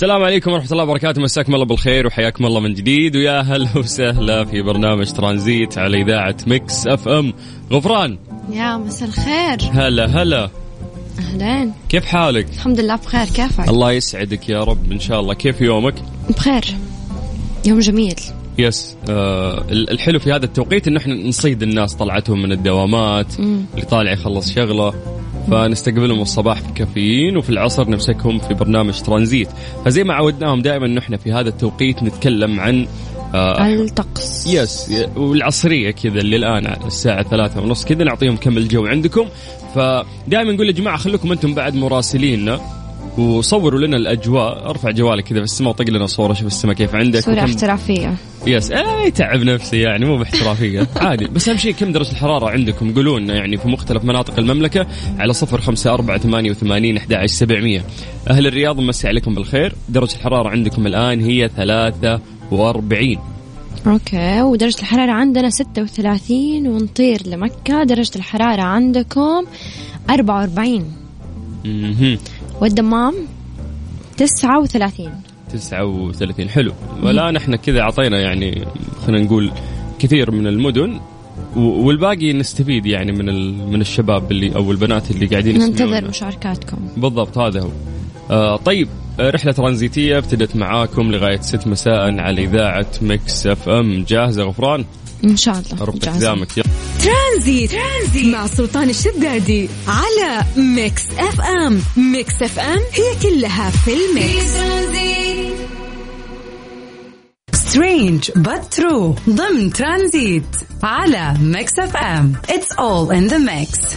السلام عليكم ورحمة الله وبركاته. مساكم الله بالخير وحياكم الله من جديد. ويا هلا وسهلا في برنامج ترانزيت على إذاعة Mix FM. غفران. يا مساء الخير. هلا هلا. أهلين. كيف حالك؟ الحمد لله بخير. كيفك؟ الله يسعدك يا رب إن شاء الله. كيف يومك؟ بخير. يوم جميل. yes. آه ال- الحلو في هذا التوقيت انه إحنا نصيد الناس طلعتهم من الدوامات. اللي طالع يخلص شغله. فنستقبلهم الصباح في كافيين وفي العصر نمسكهم في برنامج ترانزيت. فزي ما عودناهم دائما إحنا في هذا التوقيت نتكلم عن آه الطقس. yes والعصرية كذا اللي الآن على الساعة ثلاثة ونص. كذا نعطيهم كم الجو عندكم. فدائما نقول يا جماعة خليكم أنتم بعد مراسليننا. وصوروا لنا الأجواء. أرفع جوالك كذا في السماء وطق لنا صورة شوف السماء كيف عندك صورة وكم- احترافية. yes اي تعب نفسي يعني مو باحترافية. عادي. بس أهم شيء كم درجة الحرارة عندكم؟ قولوا لنا يعني في مختلف مناطق المملكة على صفر خمسة أربعة ثمانية وثمانين أحد عشر سبعمية. أهل الرياض مسي عليكم بالخير. درجة الحرارة عندكم الآن هي ثلاثة وأربعين. أوكي. ودرجة الحرارة عندنا 36 ونطير لمكة. درجة الحرارة عندكم 44 مهم. والدمام 39 تسعة وثلاثين. حلو. والآن إحنا كذا أعطينا يعني خلينا نقول كثير من المدن والباقي نستفيد يعني من ال- من الشباب اللي أو البنات اللي قاعدين ننتظر. مشاركاتكم. بالضبط هذا هو. آه طيب رحلة ترانزيتية ابتدت معاكم لغاية 6 مساء على إذاعة Mix FM. جاهزة غفران؟ إن شاء الله. جاهزة. حزامك ترانزيت. ترانزيت مع سلطان الشدادي على Mix FM. Mix FM هي كلها في ال mix. strange but true ضمن ترانزيت على Mix FM. It's all in the mix.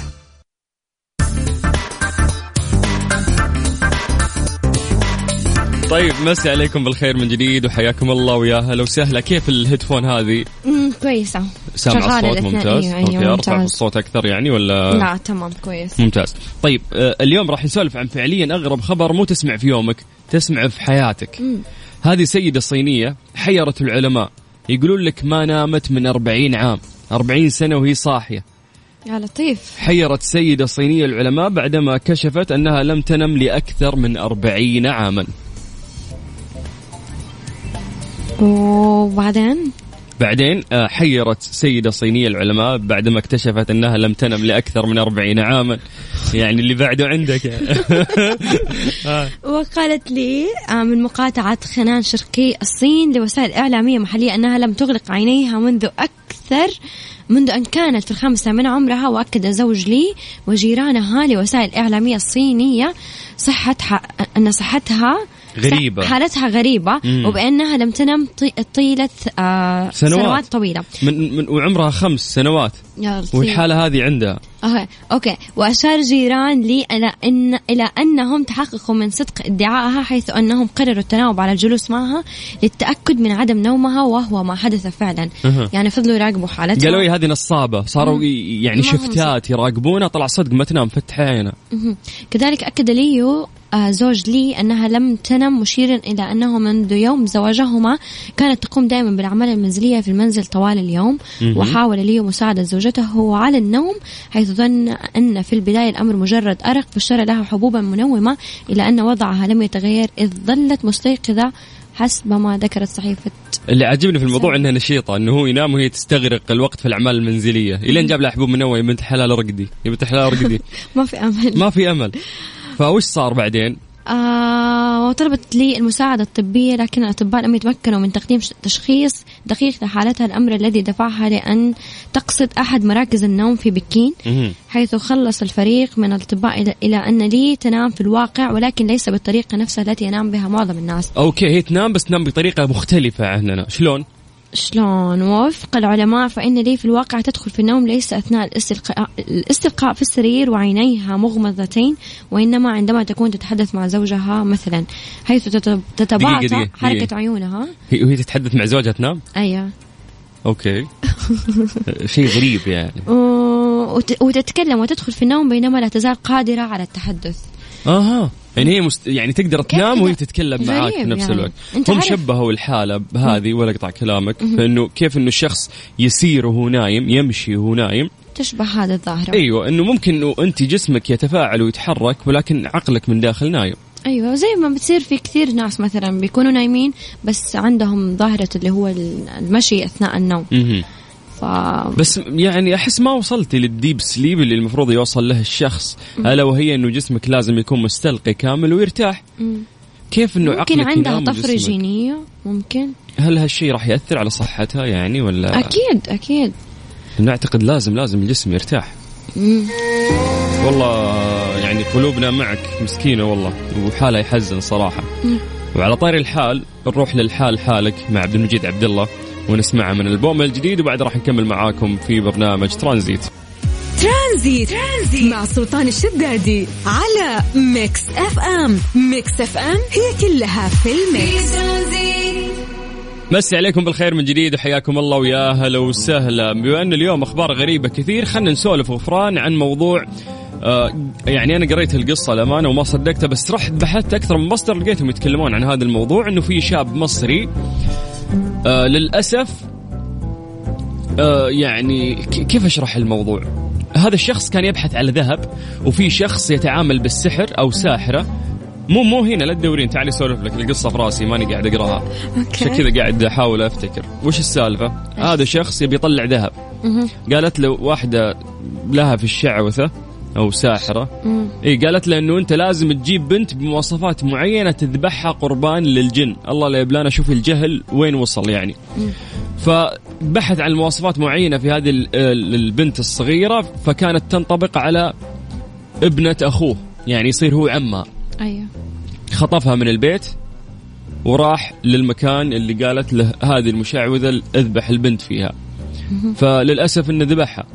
طيب مسي عليكم بالخير من جديد وحياكم الله ويا هلا وسهلا. كيف ال headphone هذه؟ أمم، كويسة. سامع الصوت. ممتاز؟ أيوه okay أيوه ارفع الصوت أكثر يعني ولا؟ لا تمام كويس. ممتاز. طيب آه، اليوم راح نسولف عن فعليا أغرب خبر مو تسمع في يومك تسمع في حياتك. هذه سيدة صينية حيرت العلماء. يقولون لك ما نامت من 40 عام 40 سنة وهي صاحية. يا لطيف. حيرت سيدة صينية العلماء بعدما كشفت أنها لم تنم لأكثر من 40 عاما. وبعدين؟ بعدين آه، حيرت سيدة صينية العلماء بعدما اكتشفت أنها لم تنم لأكثر من 40 عاما. يعني اللي بعده عندك. يعني. وقالت لي آه، من مقاطعة خنان شرقي الصين لوسائل إعلامية محلية أنها لم تغلق عينيها منذ أكثر منذ أن كانت في الخامسة من عمرها. وأكد زوج لي وجيرانها لوسائل إعلامية الصينية صحة أن صحتها غريبة. حالتها غريبة مم. وبأنها لم تنم طي- طيلة آه سنوات. سنوات طويلة من, من وعمرها خمس سنوات. والحالة هذه عندها okay okay وأشار جيران لي إلى أن إلى أنهم تحققوا من صدق ادعائها حيث أنهم قرروا التناوب على الجلوس معها للتأكد من عدم نومها وهو ما حدث فعلا أها. يعني فضلوا يراقبوا حالتها قالوا لي هذه نصابة صاروا ي- يعني شفتات يراقبونها طلع صدق ما تنام فتح عينها. كذلك أكد ليو زوج لي أنها لم تنم مشيرا إلى أنه منذ يوم زواجهما كانت تقوم دائما بالأعمال المنزلية في المنزل طوال اليوم. وحاول ليو مساعدة زوجته على النوم حيث ظن أن في البداية الأمر مجرد أرق فاشترى لها حبوبا منومة إلى أن وضعها لم يتغير إذ ظلت مستيقظة حسب ما ذكرت صحيفة. اللي عجبني في الموضوع إنها نشيطة إنه هو ينام وهي تستغرق الوقت في الأعمال المنزلية. إلين جاب لها حبوب منوم يا بنت حلال رقدي يا بنت حلال رقدي ما في أمل. ما في أمل. فوش صار بعدين؟ آه وطلبت لي المساعدة الطبية لكن الأطباء لم يتمكنوا من تقديم تشخيص دقيق لحالتها. الأمر الذي دفعها لأن تقصد أحد مراكز النوم في بكين. حيث خلص الفريق من الأطباء إلى- أن لي تنام في الواقع ولكن ليس بالطريقة نفسها التي ينام بها معظم الناس. أوكي هي تنام بس تنام بطريقة مختلفة عننا شلون؟ شلون ووفق العلماء فإن لي في الواقع تدخل في النوم ليس أثناء الاستلقاء, الاستلقاء في السرير وعينيها مغمضتين وإنما عندما تكون تتحدث مع زوجها مثلا حيث تت- تتباطأ حركة. عيونها. هي وهي تتحدث مع زوجها تنام؟ أيوة. أوكي. شيء غريب يعني. وتتكلم وتدخل في النوم بينما لا تزال قادرة على التحدث. أها. يعني هي مست... يعني تقدر تنام؟ وهي تتكلم معاك في نفس يعني. الوقت هم عارف- شبهوا الحالة بهذه ولا اقطع كلامك فإنه كيف إنه الشخص يسير وهو نايم يمشي وهو نايم تشبه هذه الظاهرة أيوه إنه ممكن إنه أنت جسمك يتفاعل ويتحرك ولكن عقلك من داخل نايم أيوه زي ما بتصير في كثير ناس مثلا بيكونوا نايمين بس عندهم ظاهرة اللي هو المشي أثناء النوم. ف بس يعني أحس ما وصلتي للديب سليب اللي المفروض يوصل له الشخص ألا وهي إنه جسمك لازم يكون مستلقي كامل ويرتاح. كيف إنه ممكن عندها وجسمك؟ جينية؟ ممكن. هل هالشيء راح يأثر على صحتها يعني ولا؟ أكيد أكيد. أنا أعتقد لازم لازم الجسم يرتاح. مم. والله يعني قلوبنا معك مسكينة والله وحالها يحزن صراحة. وعلى طاري الحال نروح للحال حالك مع عبد المجيد عبد الله. ونسمعها من البوم الجديد وبعد راح نكمل معاكم في برنامج ترانزيت. ترانزيت, ترانزيت. مع سلطان الشدادي على Mix FM. Mix FM هي كلها في ال mix. مسي عليكم بالخير من جديد وحياكم الله ويا هلا وسهلا. بما أن اليوم أخبار غريبة كثير خلينا نسولف غفران عن موضوع آه يعني أنا قريت القصة الأمانة وما صدقتها بس رحت بحثت أكثر من مصدر لقيتهم يتكلمون عن هذا الموضوع إنه في شاب مصري آه للأسف آه يعني كيف أشرح الموضوع؟ هذا الشخص كان يبحث على ذهب وفي شخص يتعامل بالسحر أو ساحرة. مو مو هنا لا تدورين تعالي أسولف لك القصة في راسي ماني قاعد أقراها. عشان okay كذا قاعد أحاول أفتكر. وش السالفة؟ هذا شخص يبي يطلع ذهب. قالت له واحدة لها في الشعوذه أو ساحرة. مم. إي قالت له إنه أنت لازم تجيب بنت بمواصفات معينة تذبحها قربان للجن. الله لا يبلانا شوف الجهل وين وصل يعني. فبحث عن مواصفات معينة في هذه ال- ال- البنت الصغيرة فكانت تنطبق على ابنة أخوه يعني يصير هو عمها أيوه. خطفها من البيت وراح للمكان اللي قالت له هذه المشعوذة اذبح البنت فيها. فللأسف إنه ذبحها.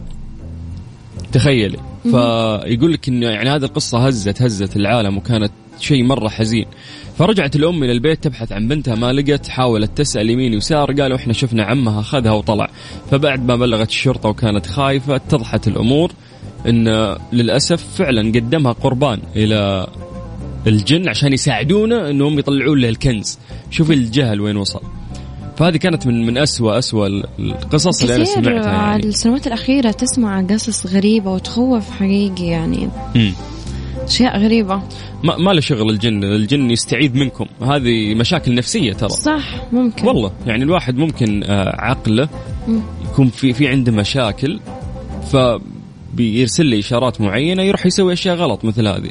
تخيلي. فيقول لك إنه يعني هذه القصة هزت هزت العالم وكانت شيء مرة حزين. فرجعت الأم إلى البيت تبحث عن بنتها ما لقت حاولت تسأل يمين ويسار قالوا إحنا شفنا عمها أخذها وطلع. فبعد ما بلغت الشرطة وكانت خايفة اتضحت الأمور أن للأسف فعلا قدمها قربان إلى الجن عشان يساعدونه إنهم يطلعون له الكنز. شوف الجهل وين وصل. فهذه كانت من من اسوء اسوء القصص اللي أنا سمعتها يعني. السنوات الأخيرة تسمع قصص غريبة وتخوف حقيقي يعني مم. أشياء غريبة ما, ما له شغل الجن الجن يستعيذ منكم هذه مشاكل نفسية ترى صح ممكن والله يعني الواحد ممكن آه، عقله. يكون في في عنده مشاكل فبيرسل لي إشارات معينة يروح يسوي أشياء غلط مثل هذه.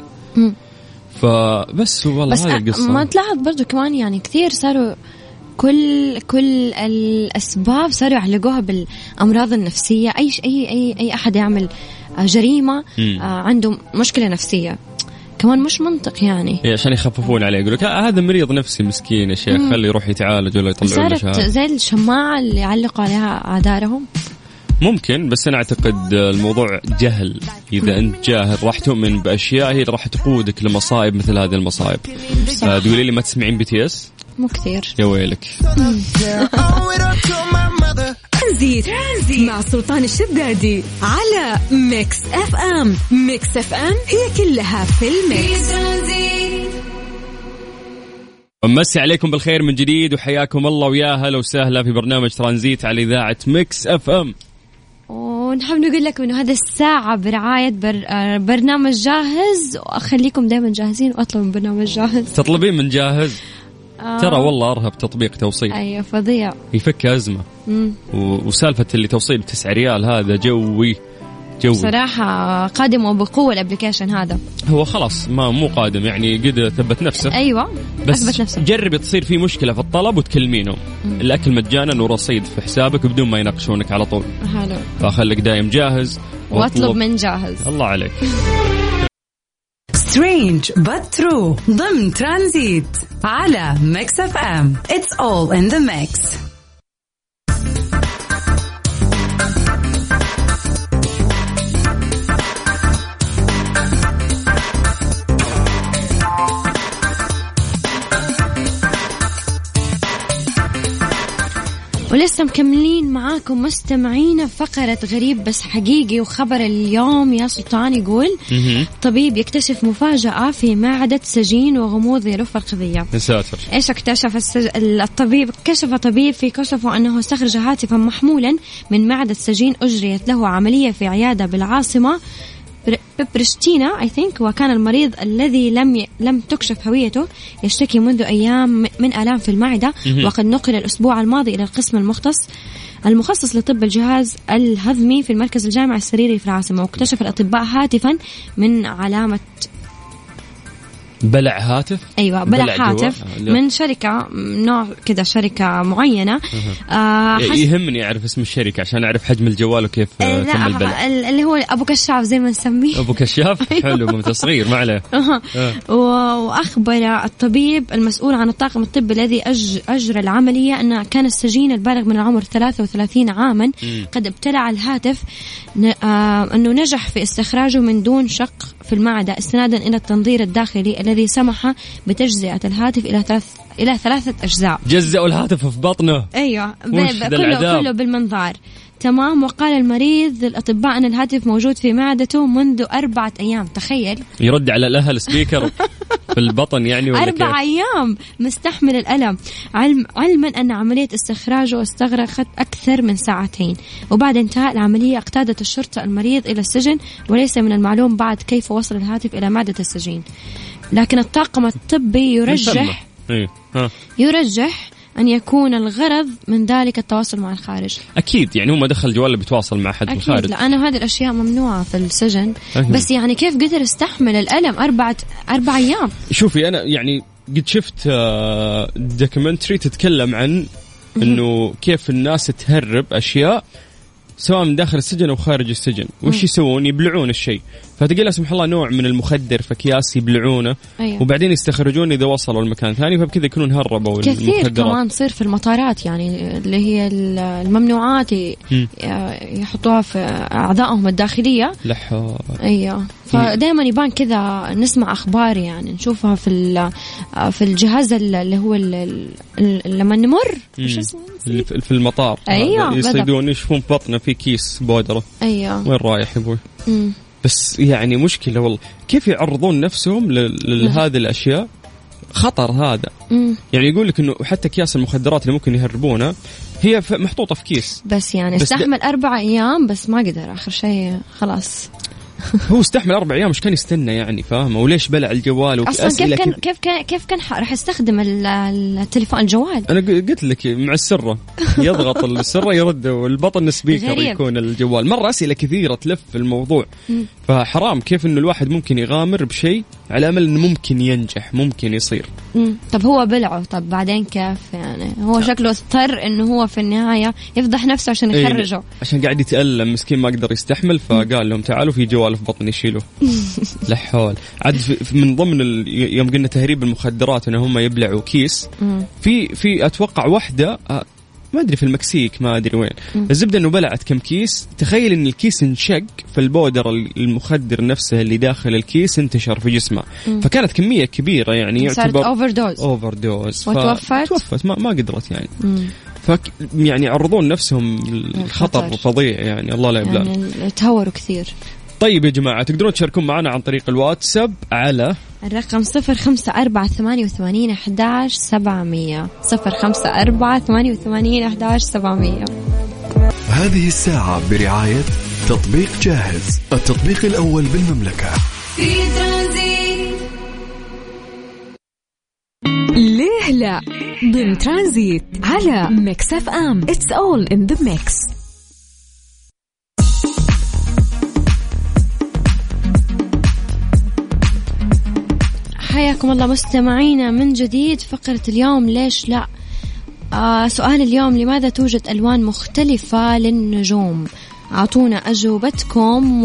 فبس والله بس هذه القصة ما تلاحظ برضو كمان يعني كثير صاروا كل كل الأسباب صاروا يعلقوها بالأمراض النفسية. أي اي اي أي أحد يعمل آه، جريمة. آه، عنده مشكلة نفسية. كمان مش منطق يعني. إيه، عشان يخففون عليه يقول لك آه، هذا مريض نفسي مسكين يا شيخ خليه يروح يتعالج ولا يطلعون له صارت زي الشماعة اللي يعلقوا عليها أعذارهم؟ ممكن بس أنا أعتقد الموضوع جهل. إذا أنت جاهل راح تؤمن بأشياء هي راح تقودك لمصائب مثل هذه المصائب. تقولي لي ما تسمعين BTS مو كثير. يا ويلك. ترانزيت, ترانزيت مع سلطان الشدادي على Mix FM. Mix FM هي كلها في ال mix. مسي عليكم بالخير من جديد وحياكم الله ويا هلا وسهلا في برنامج ترانزيت على إذاعة Mix FM. ونحب نقول لكم إنه هذه الساعة برعاية بر... آه، برنامج جاهز وأخليكم دائما جاهزين وأطلبوا من برنامج جاهز. تطلبين من جاهز؟ آه. ترى والله أرهب تطبيق توصيل. أيوه فظيع. يفك أزمة. مم. و- وسالفة اللي توصيل بتسعة ريال هذا قوي قوي. صراحة قادم وبقوة ال application هذا. هو خلاص ما مو قادم يعني قد ثبت نفسه. أيوه بس أثبت نفسه. جربي تصير في مشكلة في الطلب وتكلمينهم. الأكل مجانا ورصيد في حسابك بدون ما يناقشونك على طول. حلو فخليك دايم جاهز. وأطلب. من جاهز. الله عليك. strange but true. ضمن ترانزيت على Mix FM it's all in the mix. ولسه مكملين معاكم مستمعينا فقرة غريب بس حقيقي وخبر اليوم. يا سلطان يقول. طبيب يكتشف مفاجأة في معدة سجين وغموض يلف القضية. يا ساتر. إيش اكتشف السج... الطبيب كشف طبيب في كشفه أنه استخرج هاتفا محمولا من معدة سجين أجريت له عملية في عيادة بالعاصمة. بر- برشتينا اي ثينك وكان المريض الذي لم ي... لم تكشف هويته يشتكي منذ أيام من آلام في المعدة. وقد نقل الأسبوع الماضي إلى القسم المختص المخصص لطب الجهاز الهضمي في المركز الجامعي السريري في العاصمة واكتشف الأطباء هاتفا من علامة بلع هاتف أيوه بلع بلع. هاتف آه،. من شركة نوع كذا شركة معينة آه حس... يهمني أعرف اسم الشركة عشان أعرف حجم الجوال وكيف آه، آه، تم لا البلع ال- اللي هو أبو كشاف زي ما نسميه أبو كشاف حلو ممتاز صغير ما عليه. آه. وأخبر الطبيب المسؤول عن الطاقم الطبي الذي أج... أجرى العملية أن كان السجين البالغ من العمر 33 عاما قد ابتلع الهاتف ن... آه... أنه نجح في استخراجه من دون شق في المعدة استنادا إلى التنظير الداخلي الذي سمح بتجزئة الهاتف إلى ثلاث إلى ثلاثة أجزاء. جزأوا الهاتف في بطنه. ذا كله؟ كله بالمنظار. تمام. وقال المريض للأطباء أن الهاتف موجود في معدته منذ أربعة أيام. تخيل. يرد على الأهل سبيكر في البطن يعني ولا أربع كيف؟ أيام. مستحمل الألم. علم علما أن عملية استخراجه استغرقت أكثر من ساعتين. وبعد انتهاء العملية اقتادت الشرطة المريض إلى السجن وليس من المعلوم بعد كيف وصل الهاتف إلى معدة السجين. لكن الطاقم الطبي من. يرجح إيه. يرجح أن يكون الغرض من ذلك التواصل مع الخارج أكيد يعني هو ما دخل جواله بيتواصل مع في أكيد الخارج لأنه هذه الأشياء ممنوعة في السجن أكيد. بس يعني كيف قدر يستحمل الألم أربعة أربع أيام شوفي أنا يعني قد شفت دوكيومنتري تتكلم عن إنه كيف الناس تهرب أشياء سواء من داخل السجن أو خارج السجن، وش يسوون؟ يبلعون الشيء، فتلقى لا سمح الله نوع من المخدر في اكياس يبلعونه أيوة. وبعدين يستخرجون إذا وصلوا لمكان ثاني فبكذا يكونون هربوا كثير المخدرات. كمان تصير في المطارات يعني اللي هي ال- الممنوعات. يحطوها في اعضائهم الداخلية لحظة أيوه فدائما يبان كذا نسمع أخبار يعني نشوفها في في الجهاز ال- اللي هو ال- ال- لما نمر. في المطار. هذا يصيدون يشوفون في بطنه؟ في كيس بودرة. أيوه. وين رايح يا أبوي. بس يعني مشكلة والله. كيف يعرضون نفسهم لهذه الأشياء؟ خطر هذا. مم. يعني يقول لك إنه حتى أكياس المخدرات اللي ممكن يهربونها هي محطوطة في كيس. بس يعني بس استحمل أربع أيام بس ما قدر. آخر شيء خلاص. هو استحمل أربع أيام مش كان يستنى يعني فاهمة؟ وليش بلع الجوال؟ أصلا كيف كان كيف- كان كيف كان راح يستخدم ال- التليفون الجوال؟ أنا قلت لك مع السرة. يضغط السرة يرد والبطن سبيكر. يكون الجوال. مرة أسئلة كثيرة تلف في الموضوع. فحرام كيف إنه الواحد ممكن يغامر بشيء على أمل إنه ممكن ينجح ممكن يصير. مم. طب هو بلعه. طب بعدين كيف يعني؟ هو شكله اضطر إنه هو في النهاية يفضح نفسه عشان إيه، يخرجه. عشان قاعد يتألم. مسكين ما قدر يستحمل فقال لهم تعالوا في جوال في بطني شيلوه. لا حول عاد من ضمن ال... يوم قلنا تهريب المخدرات إن هم يبلعوا كيس. في في أتوقع واحدة آه، ما أدري في المكسيك ما أدري وين. الزبدة إنه بلعت كم كيس. تخيل إن الكيس انشق فال powder المخدر نفسه اللي داخل الكيس انتشر في جسمها فكانت كمية كبيرة يعني يعتبر overdose overdose وتوفت؟ توفت. ما, ما قدرت يعني. فك يعني يعرضون نفسهم الخطر. الخطر. فظيع يعني. الله لا يبلانا يعني تهوروا كثير. طيب يا جماعة تقدرون تشاركون معنا عن طريق الواتساب على الرقم صفر خمسة أربعة ثمانية وثمانين أحداش سبعمية. صفر خمسة أربعة ثمانية وثمانين أحداش سبعمية. هذه الساعة برعاية تطبيق جاهز التطبيق الأول بالمملكة. في ترانزيت ليه لا؟ ضمن ترانزيت على Mix FM. it's all in the mix حياكم الله مستمعينا من جديد فقرة اليوم ليش لا؟ آه سؤال اليوم لماذا توجد ألوان مختلفة للنجوم؟ أعطونا أجوبتكم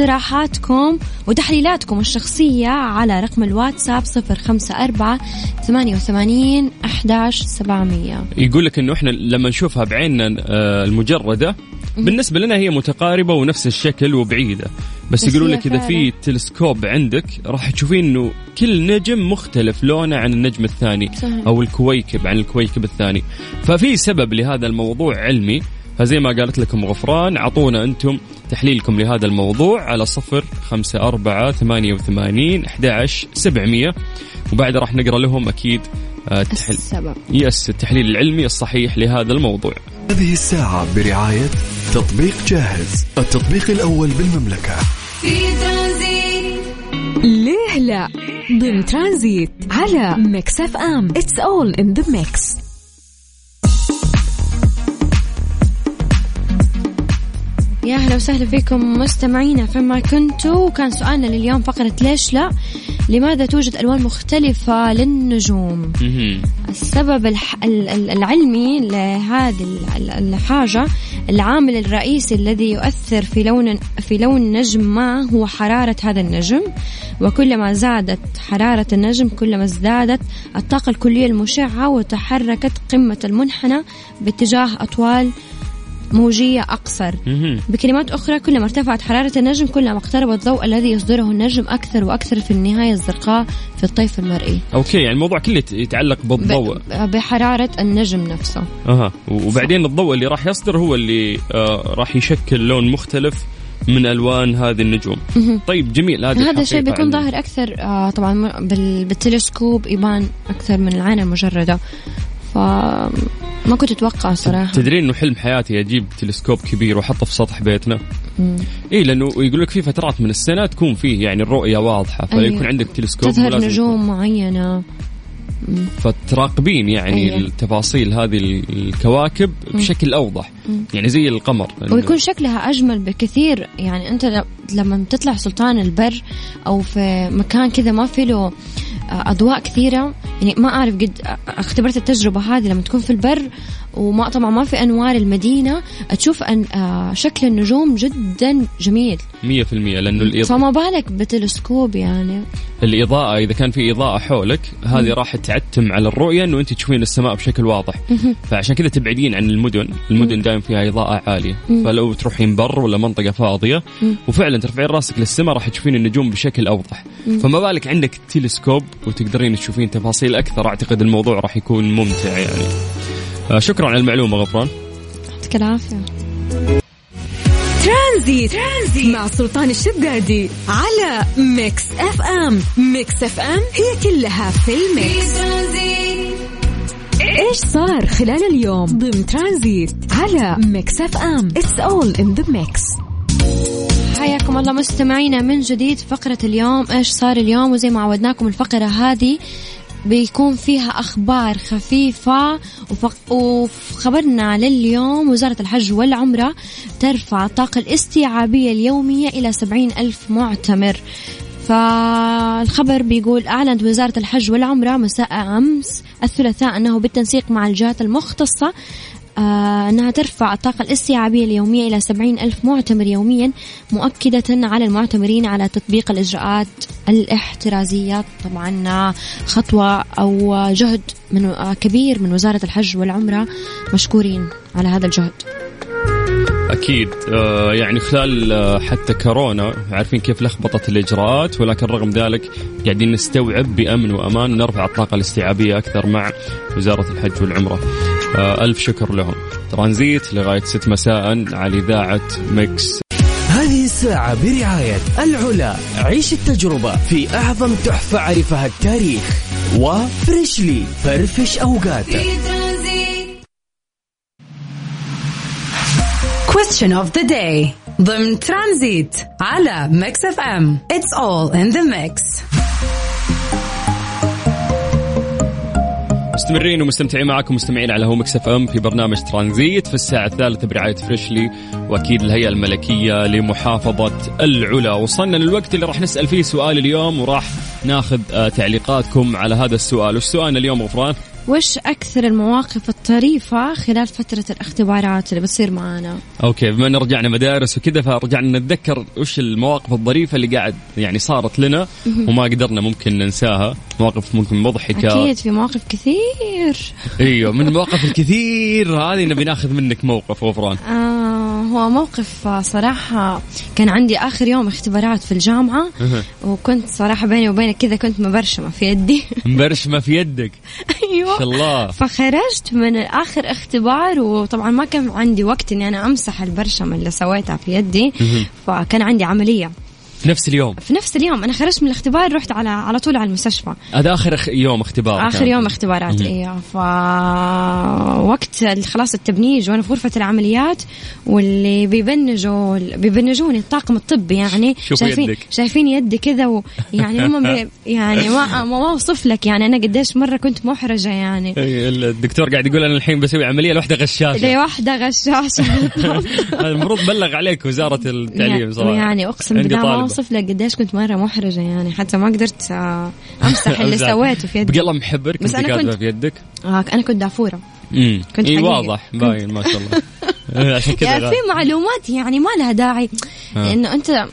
واقتراحاتكم وتحليلاتكم الشخصية على رقم الواتساب صفر خمسة أربعة ثمانية وثمانين أحداش سبعمية. يقول لك إنه إحنا لما نشوفها بعيننا آه، المجردة بالنسبة لنا هي متقاربة ونفس الشكل وبعيدة. بس, بس يقولوا هي لك إذا في. تلسكوب عندك راح تشوفين إنه كل نجم مختلف لونه عن النجم الثاني صحيح. أو الكويكب عن الكويكب الثاني. ففي سبب لهذا الموضوع علمي. فزي ما قالت لكم غفران اعطونا أنتم تحليلكم لهذا الموضوع على صفر خمسة أربعة ثمانية وثمانين أحد سبعمية. وبعد راح نقرأ لهم أكيد آه، التحل... السبب. يس التحليل العلمي الصحيح لهذا الموضوع. هذه الساعة برعاية تطبيق جاهز التطبيق الأول بالمملكة. في ترانزيت. ليه لا؟ ضمن ترانزيت على ميكس أف أم. It's all in the mix يا أهلا وسهلا فيكم مستمعينا فيما كنتوا. وكان سؤالنا لليوم فقرة ليش لا؟ لماذا توجد ألوان مختلفة للنجوم. السبب الح... ال- ال- العلمي لهذه ال- ال- الحاجة العامل الرئيسي الذي يؤثر في لون في لون نجم ما هو حرارة هذا النجم. وكلما زادت حرارة النجم كلما ازدادت الطاقة الكلية المشعة وتحركت قمة المنحنى باتجاه أطوال موجية أقصر. بكلمات أخرى كلما ارتفعت حرارة النجم كلما اقترب الضوء الذي يصدره النجم أكثر وأكثر في النهاية الزرقاء في الطيف المرئي. أوكي يعني الموضوع كله يت- يتعلق بالضوء. بحرارة النجم نفسه. أها. وبعدين الضوء اللي راح يصدر هو اللي آه راح يشكل لون مختلف من ألوان هذه النجوم. طيب جميل. هذه هذا الشيء بيكون. ظاهر أكثر آه طبعا بالتلسكوب يبان أكثر من العين المجردة. فما كنت أتوقع صراحة. تدرين إنه حلم حياتي أجيب تلسكوب كبير وأحطه في سطح بيتنا. اي لأنه يقول لك في فترات من السنة تكون فيه يعني الرؤية واضحة فيكون أيوة. عندك تلسكوب تظهر نجوم معينة. فتراقبين يعني أيوة. التفاصيل هذه الكواكب بشكل أوضح يعني زي القمر. ويكون شكلها أجمل بكثير يعني أنت ل- لما تطلع سلطان البر أو في مكان كذا ما في له آه، أضواء كثيرة. يعني ما أعرف قد اختبرت التجربة هذه لما تكون في البر. وما طبعا ما في أنوار المدينة. تشوف أن آه، شكل النجوم جدا جميل. 100% لأنه الإضاءة, فما بالك بتلسكوب يعني؟ الإضاءة إذا كان في إضاءة حولك هذه راح تعتم على الرؤية إنه أنت تشوفين السماء بشكل واضح. فعشان كذا تبعدين عن المدن. المدن دائما فيها إضاءة عالية. فلو تروحين بر ولا منطقة فاضية وفعلا ترفعين راسك للسماء راح تشوفين النجوم بشكل أوضح. فما بالك عندك تلسكوب وتقدرين تشوفين تفاصيل أكثر أعتقد الموضوع راح يكون ممتع يعني. آه شكرا على المعلومة غفران. يعطيك العافية. ترانزيت. ترانزيت. مع سلطان الشدادي على ميكس اف ام. ميكس اف ام هي كلها في ال mix. إيش صار خلال اليوم ضمن ترانزيت على ميكس اف ام؟ It's all in the mix حياكم الله مستمعينا من جديد فقرة اليوم إيش صار اليوم وزي ما عودناكم الفقرة هذه بيكون فيها أخبار خفيفة. وخبرنا لليوم وزارة الحج والعمرة ترفع الطاقة الاستيعابية اليومية إلى سبعين ألف معتمر فالخبر بيقول أعلنت وزارة الحج والعمرة مساء أمس الثلاثاء أنه بالتنسيق مع الجهات المختصة أنها ترفع الطاقة الاستيعابية اليومية إلى 70 ألف معتمر يوميا مؤكدة على المعتمرين على تطبيق الإجراءات الاحترازية. طبعا آه، خطوة أو آه، جهد من آه، كبير من وزارة الحج والعمرة مشكورين على هذا الجهد. أكيد. آه يعني خلال آه حتى كورونا عارفين كيف لخبطت الإجراءات ولكن رغم ذلك قاعدين نستوعب بأمن وأمان ونرفع الطاقة الاستيعابية أكثر مع وزارة الحج والعمرة. آه ألف شكر لهم. ترانزيت لغاية 6 مساء على إذاعة ميكس. هذه الساعة برعاية العلا. عيش التجربة في أعظم تحفة عرفها التاريخ. وفريشلي فرفش أوقاتك Question of the day. ضمن ترانزيت على ميكس اف ام. It's all in the mix. مستمرين ومستمتعين معكم مستمعين على ميكس اف ام في برنامج ترانزيت في الساعة الثالثة برعاية فريشلي وأكيد الهيئة الملكية لمحافظة العلا وصلنا للوقت اللي راح نسأل فيه سؤال اليوم وراح ناخذ آه، تعليقاتكم على هذا السؤال وش سؤالنا اليوم غفران؟ وش أكثر المواقف الطريفة خلال فترة الاختبارات اللي بتصير معانا؟ أوكي بما إن رجعنا مدارس وكذا فرجعنا نتذكر وش المواقف الظريفة اللي قاعد يعني صارت لنا وما قدرنا ممكن ننساها. مواقف ممكن مضحكة. أكيد في مواقف كثير. إيوه من المواقف الكثير هذه نبي ناخذ منك موقف غفران آه هو موقف صراحة كان عندي آخر يوم اختبارات في الجامعة وكنت صراحة بيني وبينك كذا كنت مبرشمة في يدي. مبرشمة في يدك. أيوة. شاء الله. فخرجت من آخر اختبار وطبعا ما كان عندي وقت إني أنا أمسح البرشم اللي سويتها في يدي فكان عندي عملية. في نفس اليوم. في نفس اليوم. أنا خرجت من الاختبار رحت على على طول على المستشفى. هذا آخر أخ... يوم اختبار آخر. يوم اختبارات أيوه ف وقت خلاص التبنيج وأنا في غرفة العمليات واللي بيبنجوا بيبنجوني الطاقم الطبي يعني شايفين يدك. شايفين يدي كذا ويعني هم بي يعني ما ما اوصف لك يعني أنا قديش مرة كنت محرجة يعني. إي، الدكتور قاعد يقول أنا الحين بسوي عملية لوحدة غشاشة. لوحده غشاشة. هذا المفروض بلغ عليك وزارة التعليم صراحة. يعني أقسم بالله. اوصف لك قديش كنت مرة محرجة يعني. حتى ما قدرت آه، أمسح اللي. سويته في يدي بقلم محبر كنت كاتبه في يدك؟ آه أنا كنت دافورة. امم كنت إي. واضح. باين ما شاء الله. عشان كذا يعني في معلومات يعني ما لها داعي. آه. إنه أنت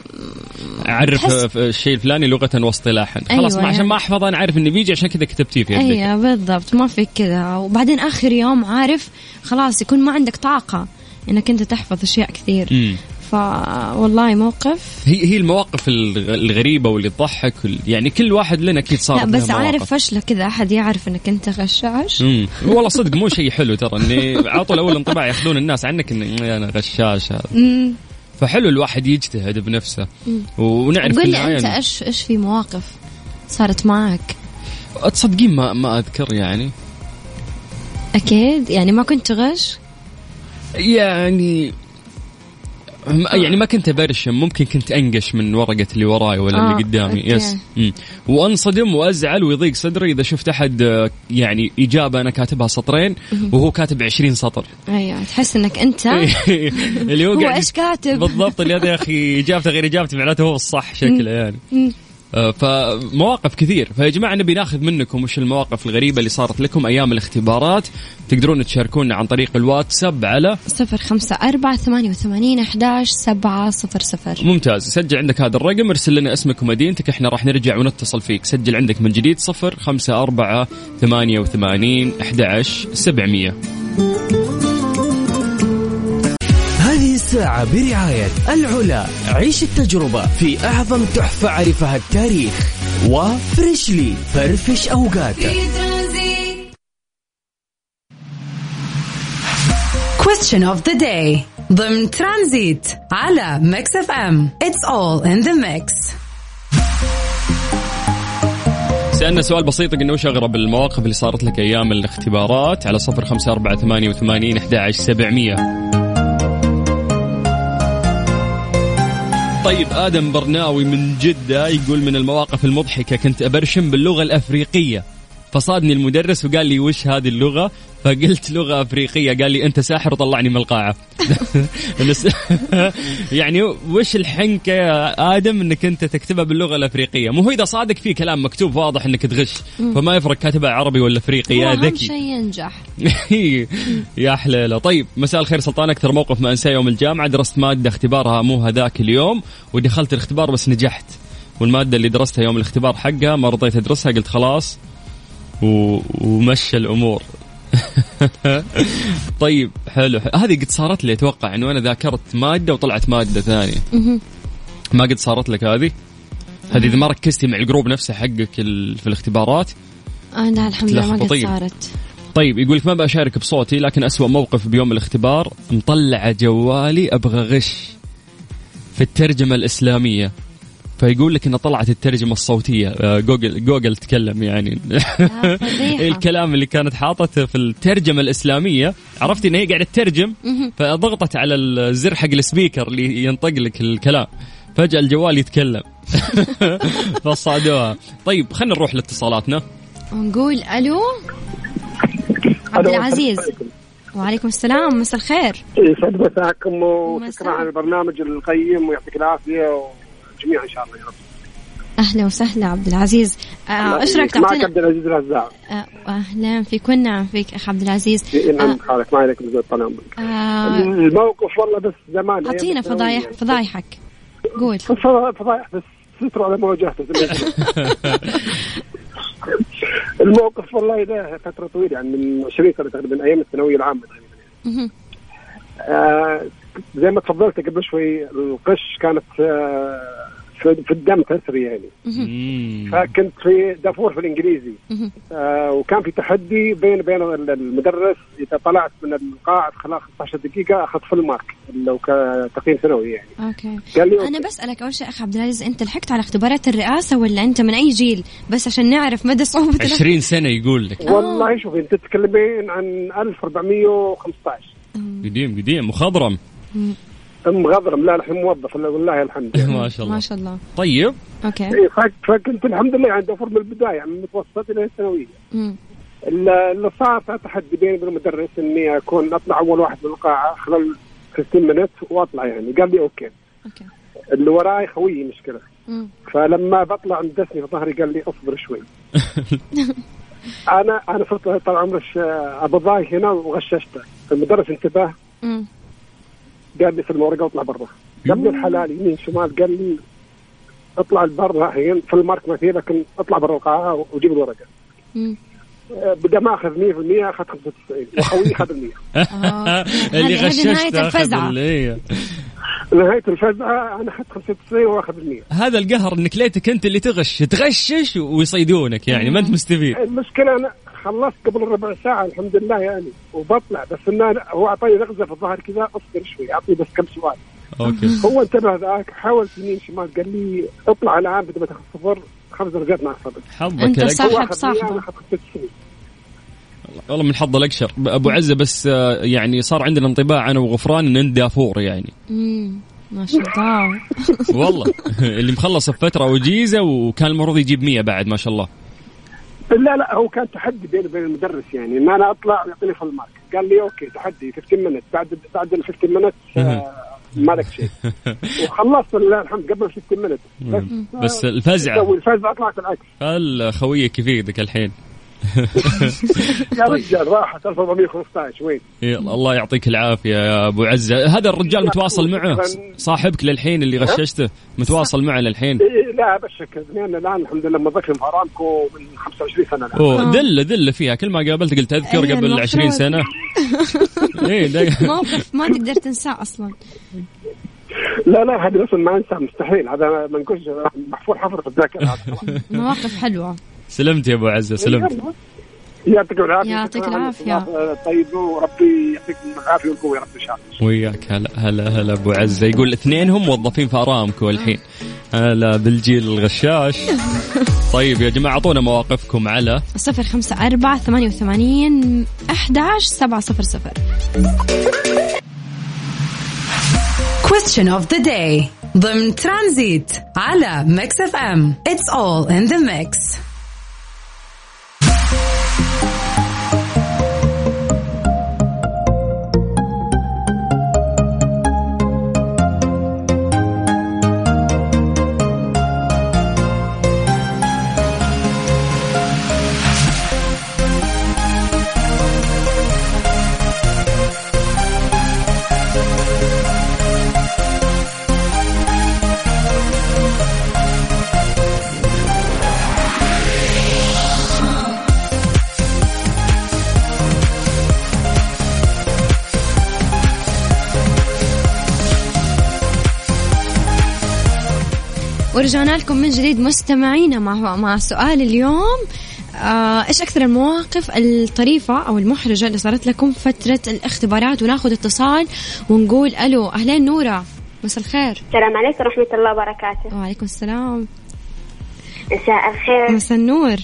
أعرف تحس- الشيء الفلاني لغة واصطلاحا. أيوة خلاص ما عشان يعني. ما احفظ أنا عارف انه بيجي عشان كذا كتبتيه في يدك. أيوه بالضبط. ما في كذا. وبعدين آخر يوم عارف خلاص يكون ما عندك طاقة إنك أنت تحفظ أشياء كثير. امم فوالله موقف. هي هي المواقف الغ- الغريبة واللي تضحك يعني كل واحد لنا أكيد صار لا بس عارف فشلة كذا. أحد يعرف إنك أنت غشاش؟ والله صدق مو شيء حلو ترى إني على طول أول انطباع يأخذون الناس عنك إني أنا غشاش. هذا. فحلو الواحد يجتهد بنفسه. ونعرف في لي أنت إيش إيش في مواقف صارت معك؟ تصدقين ما ما أذكر يعني. أكيد؟ يعني ما كنت تغش؟ يعني يعني ما كنت ابرشم ممكن كنت أنقش من ورقة اللي وراي ولا آه، اللي قدامي. Okay. Yes مم. وأنصدم وأزعل ويضيق صدري إذا شفت أحد آه، يعني إجابة أنا كاتبها سطرين وهو كاتب 20 سطر. أيوه تحس إنك أنت اللي هو هو إيش كاتب؟ بالضبط اللي هذا يا أخي إجابته غير إجابتي معناته هو الصح شكله يعني. فمواقف كثير. فيا جماعة نبي ناخذ منكم وش المواقف الغريبة اللي صارت لكم أيام الاختبارات. تقدرون تشاركونا عن طريق الواتساب على صفر خمسة أربعة ثمانية وثمانين أحداش سبعة صفر صفر. ممتاز. سجل عندك هذا الرقم ارسل لنا اسمك ومدينتك إحنا راح نرجع ونتصل فيك. سجل عندك من جديد صفر خمسة أربعة ثمانية وثمانين أحداش سبعمية. الساعة برعاية العلا. عيش التجربة في أعظم تحفة عرفها التاريخ. وفريشلي فرفش أوقاتك. Question of the day. ضمن ترانزيت على ميكس اف ام It's all in the mix. سألنا سؤال بسيط قلنا وش أغرب المواقف اللي صارت لك أيام الاختبارات؟ على صفر خمسة أربعة ثمانية وثمانين أحداش سبعمية. طيب آدم برناوي من جدة يقول من المواقف المضحكة كنت أبرشم باللغة الأفريقية. فصادني المدرس وقال لي وش هذه اللغة؟ فقلت لغة أفريقية قال لي أنت ساحر وطلعني من القاعة. بس- يعني وش الحنكة يا آدم أنك أنت تكتبها باللغة الأفريقية؟ مو هو إذا صادق في كلام مكتوب واضح أنك تغش. فما يفرق كاتبها عربي ولا أفريقي هو يا ذكي. شيء ينجح. يا حليلة. طيب مساء الخير سلطان أكثر موقف ما أنساه يوم الجامعة. درست مادة اختبارها مو هذاك اليوم ودخلت الاختبار بس نجحت. والمادة اللي درستها يوم الاختبار حقها ما رضيت أدرسها قلت خلاص و... ومشى الأمور. طيب حلو. هذه قد صارت لي أتوقع أنه أنا ذاكرت مادة وطلعت مادة ثانية. مهم. ما قد صارت لك هذه؟ هذه إذا ما ركزتي مع الجروب نفسه حقك ال- في الاختبارات. آه لا الحمد لله ما قد. صارت. طيب يقول لك ما بشارك بصوتي لكن أسوأ موقف بيوم الاختبار مطلع جوالي أبغى غش في الترجمة الإسلامية. فيقول لك انه طلعت الترجمة الصوتية. آه، جوجل جوجل تكلم يعني. فضيحة. الكلام اللي كانت حاطته في الترجمة الإسلامية عرفتي إن هي قاعدة تترجم؟ فضغطت على الزر حق ال speaker اللي ينطق لك الكلام. فجأة الجوال يتكلم. فصادوها. طيب خلينا نروح لاتصالاتنا. ونقول ألو؟ عبد العزيز. وعليكم السلام. مساء الخير. يسعد مساكم مساء. وشكرا على البرنامج القيم ويعطيك العافية. وجميعا إن شاء الله يا رب. أهلا وسهلا عبد العزيز. آه، إيش رايك معك تعطينا عبد العزيز الرزاق آه، أهلا فيك. ونعم فيك أخ عبد العزيز. نعم آه، خالك ما عليك بزود طال عمرك آه، الموقف والله بس زمان أعطينا. فضايح فضايحك. قول. فضايح بس ستروا على مواجهته الموقف والله ده فترة طويلة يعني من 20 سنه تقريبا أيام الثانوية العامة تقريبا. آه زي ما تفضلت قبل شوي القش كانت آه في في الدم تسري يعني. فكنت في دافور في الإنجليزي. آه وكان في تحدي بين بين المدرس إذا طلعت من القاعه خلال 15 دقيقة أخذ فل مارك لو كتقييم سنوي يعني. أوكي. قال لي أنا بسألك أول شيء اخ عبد العزيز أنت لحقت على اختبارات الرئاسة ولا أنت من أي جيل؟ بس عشان نعرف مدى صعوبة الاخ- 20 سنة يقول لك. والله شوف أنت تتكلمين عن 1415 قديم قديم مخضرم. أم غضرم لا الحين موظف والله الحمد يعني. ما شاء الله. ما شاء الله. طيب. okay. إيه، فك- فكنت الحمد لله عند دافور من البداية من المتوسط إلى الثانوية. اللي صار صار تحدي بيني وبين المدرس إني أكون أطلع أول واحد من القاعه خلال 15 minute وأطلع يعني. قال لي okay. أوكي. اللي وراي خويي مشكلة. مم. فلما بطلع مدسني في ظهري قال لي اصبر شوي. أنا أنا صرت طال عمرك أبو ضاي هنا وغششته. المدرس انتبه. مم. قال لي في الورقة واطلع برا لي الحلال يمين شمال قال لي اطلع برا الحين في المارك ما فيه لكن اطلع برا القاعه وجيب الورقة مم. آه، بدل ما أخذ 100% أخذ 95 وخوي أخذ 100 آه. اللي غششته نهاية أخذ الفزعة. ال- إيه. نهاية الفزعه أنا أخذت 95 وأخذ 100 هذا القهر انك ليتك أنت اللي تغش تغشش ويصيدونك يعني ما أنت مستفيد المشكلة أنا خلصت قبل ربع ساعة الحمد لله يعني وبطلع. بس انه هو أعطاني نغزه في الظهر كذا أصبر شوي اعطيه بس كم سؤال. أوكي. هو انتبه ذاك حاول يمين شمال قال لي اطلع الآن بدل ما تاخذ صفر خمس درجات مع الصبر حظك. هو صاحب أخذ 100 صاحبه. أنا اخذت 95 والله من حظ الاقشر أبو عزة بس آه، يعني صار عندنا انطباع أنا وغفران ان انت دافور يعني. مم. ما شاء الله. والله. اللي مخلص بفتره وجيزة وكان المفروض يجيب 100 بعد ما شاء الله. لا لا هو كان تحدي بيني وبين المدرس يعني إن أنا أطلع ويعطيني full mark قال لي okay تحدي 15 minute بعد بعد ال 15 minute ما لك شيء. وخلصت لله الحمد قبل 15 minute بس بس الفزعه الفزعه طلعت العكس. هل خويك يفيدك الحين؟ يا رجال راحت 1415 وين؟ إيه، الله يعطيك العافية يا أبو عزة. هذا الرجال متواصل معه صاحبك للحين اللي غششته؟ متواصل معه للحين. إيه لا ابشرك لأن الآن الحمد لله موظفين في ارامكو من 25 سنة الآن. أوه دله دله فيها. كل ما قابلت قلت أذكر أيوة، قبل المفروض. 20 سنة. ده- موقف ما تقدر تنساه أصلا. لا لا هذا أصلا ما انسى مستحيل. هذا منقوش محفور حفر في الذاكرة. مواقف حلوة. سلمت يا أبو عزة سلمت. يعطيك العافية. يعطيك العافية. الاستضافة الطيبة وربي يعطيكم العافية والقوة يا رب إن شاء الله. وياك. هلا هلا هلا أبو عزة. يقول اثنينهم موظفين في أرامكو الحين. هلا بالجيل الغشاش. طيب يا جماعة أعطونا مواقفكم على صفر خمسة أربعة ثمانية وثمانين أحد سبعة صفر صفر. Question of the day. ضمن ترانزيت على ميكس اف أم. It's all in the mix. لكم من جديد مستمعينا مع مع سؤال اليوم. آه إيش أكثر المواقف الطريفة أو المحرجة اللي صارت لكم فترة الاختبارات؟ وناخذ اتصال ونقول ألو أهلين نورة مساء الخير. السلام عليكم ورحمة الله وبركاته. وعليكم السلام. مساء الخير. مساء النور.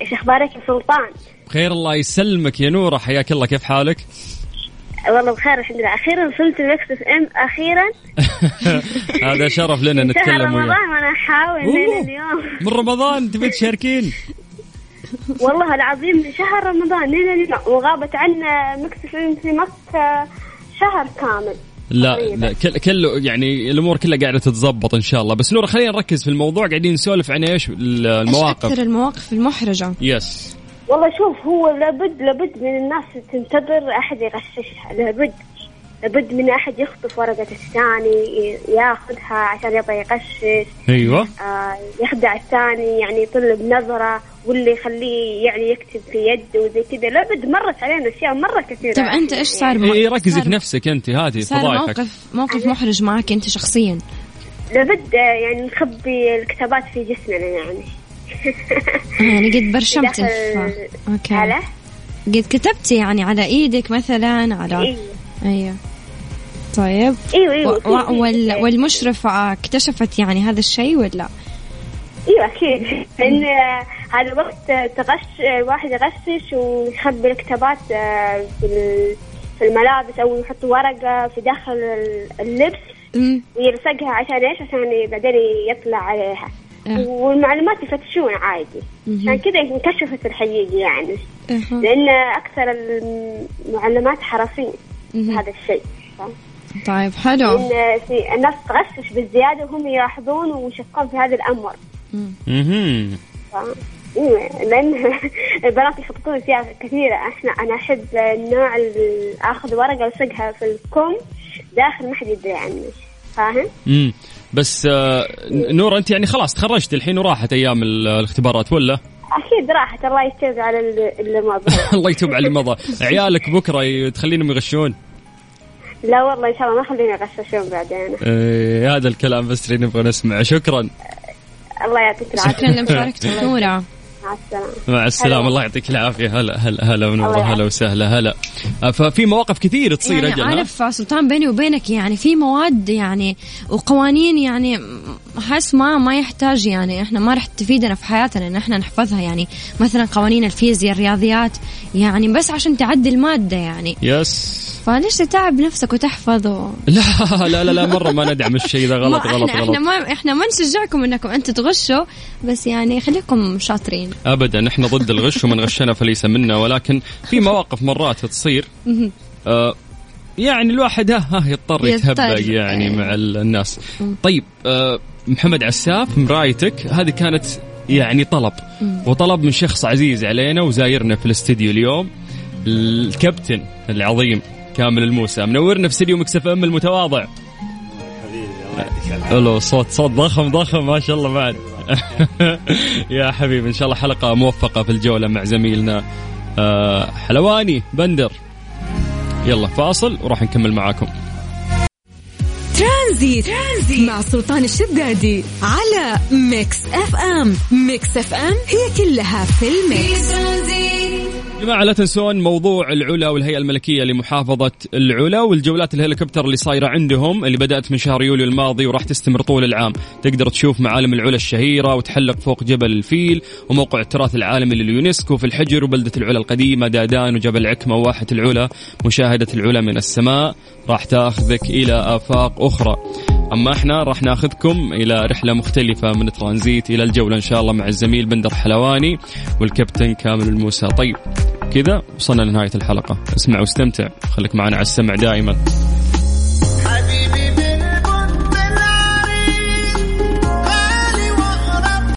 إيش أخبارك يا سلطان؟ خير الله يسلمك يا نورة. حياك الله كيف حالك؟ والله بخير الحمد لله. أخيرا وصلت المكس اف إم أخيرا. هذا شرف لنا شهر نتكلم رمضان وياك وأنا أحاول اليوم. من رمضان تبي تشاركين؟ والله العظيم من شهر رمضان لين اليوم. وغابت عنا مكس في مكة شهر كامل. لا. لا كل كله يعني الأمور كلها قاعدة تتظبط إن شاء الله. بس نور خلينا نركز في الموضوع. قاعدين نسولف عن إيش المواقف أكثر المواقف. المحرجة؟ Yes والله شوف هو لابد لابد من الناس تنتظر أحد يغششها. لابد لابد من أحد يخطف ورقة الثاني ياخذها عشان يبغى يغشش. أيوه. آه يخدع الثاني يعني يطلب نظرة واللي يخليه يعني يكتب في يده وزي كذا. لابد مرت علينا أشياء مرة كثيرة. طب أنت إيش صار اي إيه، ركزي في نفسك أنت هذه صار فضايحك. موقف موقف محرج معك أنت شخصيا. لابد يعني نخبي الكتابات في جسمنا يعني. يعني قد برشمت داخل- ف- أوكي. على؟ قد كتبتي يعني على إيدك مثلا على أيوه أيوه. طيب. إيوه إيوه و- و- وال... والمشرفة اكتشفت يعني هذا الشيء ولا؟ إيوه أكيد. لأن هذا الوقت تغش الواحد يغشش ويخبي الكتابات آه، في في الملابس أو يحط ورقة في داخل ال- اللبس ويلصقها عشان إيش؟ عشان بعدين يطلع عليها. آه. والمعلومات يفتشون عادي. عشان كذا انكشفت الحقيقة يعني أها. لأن أكثر المعلمات مهم. هذا الشيء؟ طيب حلو في الناس تغشش بالزيادة وهم يلاحظون ويشكون في هذا الأمر. أها إيه، لأن البنات يخططون فيها كثيرة إحنا أنا أحب النوع اللي آخذ ورقة ألصقها في الكم داخل ما حد يدري عنه فاهم؟ بس آه نور أنت يعني خلاص تخرجت الحين وراحت أيام ال- الاختبارات ولا؟ أكيد راحت. الله يتوب على اللي- ظهر. الله يتوب على اللي مضى عيالك بكرة تخلينهم يغشون؟ لا والله إن شاء الله ما خليني اغششون بعدين. إيه هذا الكلام بس اللي نبغى نسمعه. شكرا. الله يعطيك شكرا العافية. لمشاركتك نورة مع السلامة. مع السلامة. هلا. الله يعطيك العافية. هلا هلا هلا ونورة هلا. وسهلا. هلا. ففي مواقف كثير تصير يعني أجل؟ عارف سلطان بيني وبينك يعني في مواد يعني وقوانين يعني احس ما ما يحتاج يعني إحنا ما راح تفيدنا في حياتنا إن إحنا نحفظها يعني. مثلا قوانين الفيزياء الرياضيات يعني بس عشان تعدي الماده يعني. يس فليش تتعب نفسك وتحفظ و... لا لا لا لا مرة ما ندعم الشيء ذا غلط غلط غلط. إحنا ما إحنا ما نشجعكم إنكم أنتم تغشوا بس يعني خليكم شاطرين. ابدا إحنا ضد الغش ومن غشنا فليس منا ولكن في مواقف مرات تصير. آه يعني الواحد ها, ها يضطر. يتهبق يعني مع ال- الناس. طيب آه محمد عساف مرايتك هذه كانت يعني طلب. وطلب من شخص عزيز علينا وزايرنا في الاستديو اليوم الكابتن العظيم. كامل الموسى منورنا في استديو ميكس اف ام المتواضع. ألو صوت صوت ضخم ضخم ما شاء الله بعد. يا حبيبي إن شاء الله حلقة موفقة في الجولة مع زميلنا. آه، حلواني بندر. يلا فاصل وراح نكمل معاكم. ترانزيت, ترانزيت مع سلطان الشدادي على ميكس اف ام ميكس اف ام هي كلها في الميكس. يا جماعة لا تنسون موضوع العلا والهيئة الملكية لمحافظة العلا والجولات الهليكوبتر اللي صايرة عندهم اللي بدأت من شهر يوليو الماضي وراح تستمر طول العام. تقدر تشوف معالم العلا الشهيرة وتحلق فوق جبل الفيل وموقع التراث العالمي لليونسكو في الحجر وبلدة العلا القديمة دادان وجبل عكمة وواحة العلا مشاهدة العلا من السماء راح تأخذك إلى آفاق أخرى. أما إحنا راح ناخذكم إلى رحلة مختلفة من ترانزيت إلى الجولة إن شاء الله مع الزميل بندر حلواني والكابتن كامل الموسى. طيب كذا وصلنا لنهاية الحلقة. اسمع واستمتع. خليك معنا على السمع دائما.